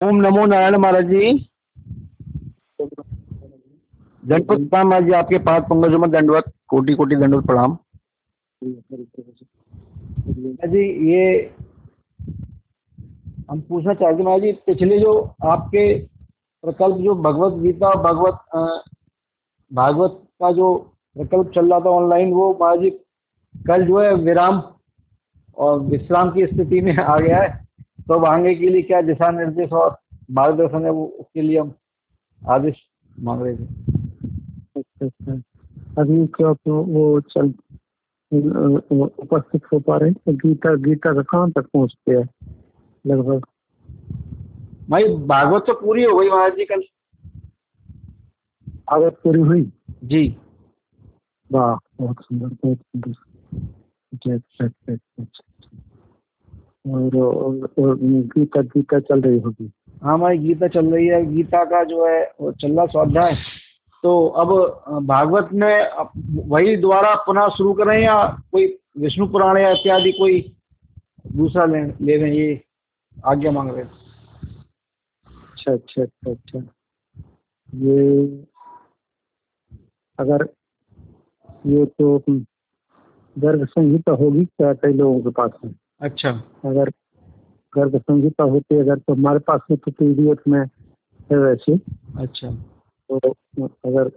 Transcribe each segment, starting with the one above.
ओम नमो नारायण महाराज जी। दंडवत प्रणाम महाराज जी, आपके पास पंकजों में दंडवत कोटि कोटि दंडवत प्रणाम। जी, ये हम पूछना चाहते महाराज जी, पिछले जो आपके प्रकल्प, जो भगवत गीता, भगवत भागवत का जो प्रकल्प चल रहा था ऑनलाइन, वो महाराज जी कल जो है विराम और विश्राम की स्थिति में आ गया है। तो आगे के लिए क्या दिशा निर्देश और मार्गदर्शन है वो उसके लिए हम आदेश मांग रहे थे अच्छा अच्छा। अभी क्या तो वो चल उपस्थित हो पा रहे हैं। गीता गीता का कहाँ तक पहुँचते हैं? लगभग। भाई भागवत तो पूरी हो गई महाराज जी कल। आगत पूरी हुई? जी। वाह बहुत सुंदर बहुत सुंदर। अच्छा अच्छा अच्छा अच्छा। और, और, और गीता गीता चल रही होगी। हाँ हमारी गीता चल रही है। गीता का जो है वो चल रहा स्वाध्याय। तो अब भागवत में वही द्वारा पुनः शुरू करें या कोई विष्णु पुराण या इत्यादि कोई दूसरा ले ले रहे ये आज्ञा मांग रहे हैं? अच्छा अच्छा अच्छा अच्छा। ये अगर ये तो गर्भ संहिता होगी क्या कई लोगों के पास में? अच्छा। अगर गर्भ संहिता होती अगर तो हमारे पास में तो पीडीएफ में है वैसे। अच्छा। तो अगर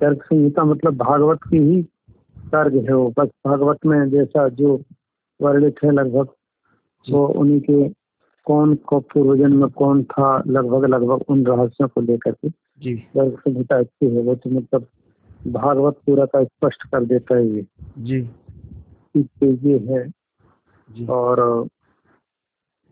गर्भ संहिता मतलब भागवत की ही सर्ग है वो बस भागवत में जैसा जो वर्णित है लगभग वो उन्हीं के कौन को पूर्व जन्म में कौन था लगभग लगभग उन रहस्यों को लेकर के। जी। गर्भ संहिता अच्छी है वो तो मतलब भागवत पूरा का स्पष्ट कर देता है ये। जी। ये है जी। और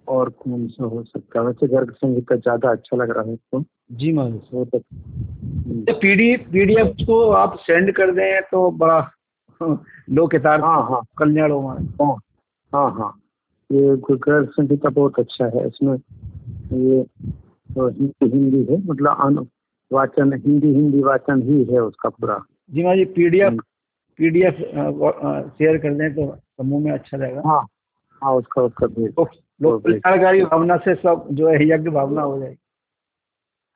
और कौन सा हो सकता है? वैसे गर्भ का ज़्यादा अच्छा लग रहा है इसको जी महाराज वो तो तो पीडी पीडीएफ को आप सेंड कर दें तो बड़ा लोक हितार्थ हाँ हाँ। कल्याण हो हाँ हाँ हाँ। ये गर्भ संहिता बहुत अच्छा है। इसमें ये तो हिंदी हिंदी है। मतलब अनु वाचन हिंदी हिंदी वाचन ही है उसका पूरा। जी महाराज जी पीडीएफ पीडीएफ शेयर कर दें तो समूह में अच्छा रहेगा। हाँ। हाँ उसका उसका तो लोक कल्याणकारी भावना से सब जो है यज्ञ भावना हो जाएगी।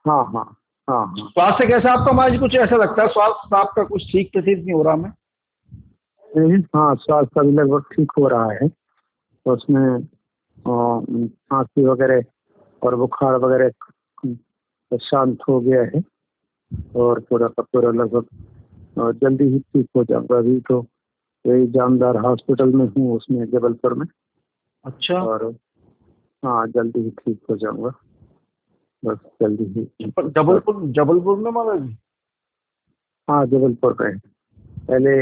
हाँ हाँ हाँ हाँ। स्वास्थ्य कैसा आपका महाराज जी? कुछ ऐसा लगता है? स्वास्थ्य आपका कुछ ठीक प्रतीत नहीं हो रहा मैं नहीं, हाँ स्वास्थ्य अभी लगभग ठीक हो रहा है। तो उसमें खांसी वगैरह और बुखार वगैरह तो शांत हो गया है। और थोड़ा का पूरा लगभग जल्दी ही ठीक हो जाऊँगा। अभी तो यही जानदार हॉस्पिटल में हूँ उसमें जबलपुर में। अच्छा। और हाँ जल्दी ही ठीक हो जाऊँगा। बस जल्दी ही जबलपुर जबलपुर में महाराज जी? हाँ जबलपुर में पहले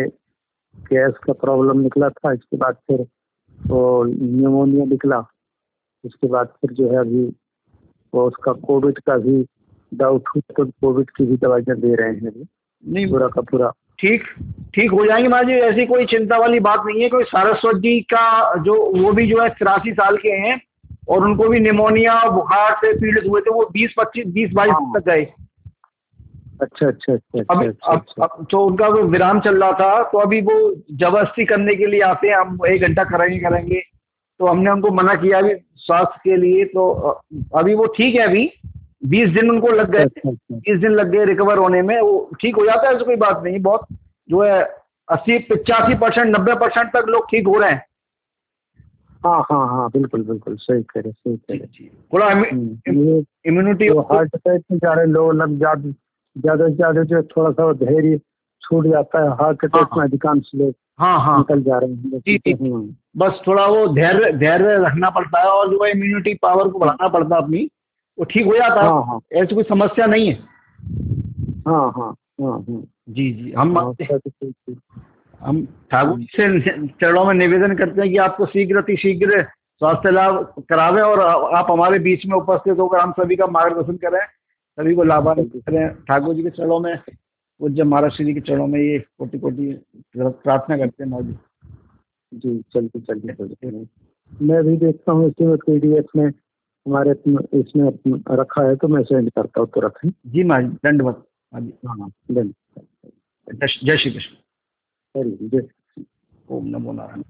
गैस का प्रॉब्लम निकला था इसके बाद फिर वो न्यूमोनिया निकला। उसके बाद फिर जो है अभी वो उसका कोविड का भी डाउट हुआ तो कोविड की भी दवाइयाँ दे रहे हैं अभी। नहीं। पूरा का पूरा ठीक ठीक हो जाएँगे महाराज जी ऐसी कोई चिंता वाली बात नहीं है कोई सारस्वत जी का जो वो भी जो है तिरासी साल के हैं और उनको भी निमोनिया बुखार से पीड़ित हुए थे वो बीस पच्चीस बीस बाईस हाँ। तक गए। अच्छा अच्छा अच्छा अच्छा अच्छा अब, अच्छा। अब तो उनका वो विराम चल रहा था तो अभी वो ज़बरदस्ती करने के लिए आते हैं हम एक घंटा करेंगे करेंगे तो हमने उनको मना किया अभी स्वास्थ्य के लिए तो अभी वो ठीक है अभी। बीस दिन उनको लग गए अच्छा अच्छा। बीस दिन लग गए रिकवर होने में वो ठीक हो जाता है ऐसी कोई बात नहीं बहुत जो है अस्सी पचासी परसेंट नब्बे परसेंट तक लोग ठीक हो रहे हैं। हाँ हाँ हाँ बिल्कुल बिल्कुल सही कह रहे सही कह रहे। थोड़ा इम्यूनिटी हार्ट अटैक में जा रहे लोग लग ज़्यादा ज़्यादा से ज़्यादा जो थोड़ा सा धैर्य छूट जाता है हार्ट अटैक हाँ। में अधिकांश लोग हाँ हाँ। निकल जा रहे हैं। हम्म, बस थोड़ा वो धैर्य धैर्य रखना पड़ता है और जो है इम्यूनिटी पावर को बढ़ाना पड़ता है अपनी। वो ठीक हो जाता। हाँ है। हाँ ऐसी कोई समस्या नहीं है। हाँ हाँ हाँ हाँ। जी जी। हम हाँ। हम ठाकुर जी से चरणों में निवेदन करते हैं कि आपको शीघ्र अति शीघ्र स्वास्थ्य लाभ करावे और आप हमारे बीच में उपस्थित होकर हम सभी का मार्गदर्शन करें सभी को लाभान्वित करें। ठाकुर जी के चरणों में पूज्य महाराष्ट्र जी के चरणों में ये कोटि कोटि प्रार्थना करते हैं महाराज जी जल्दी जल्दी मैं भी देखता हूँ पी में। हमारे इसमें रखा है तो मैं सेंड करता हूँ तो रखें जी मैं दंडवत हाँ जी। हाँ धन्यवाद। जय जय श्री कृष्ण। चलिए जय ओम नमो नारायण।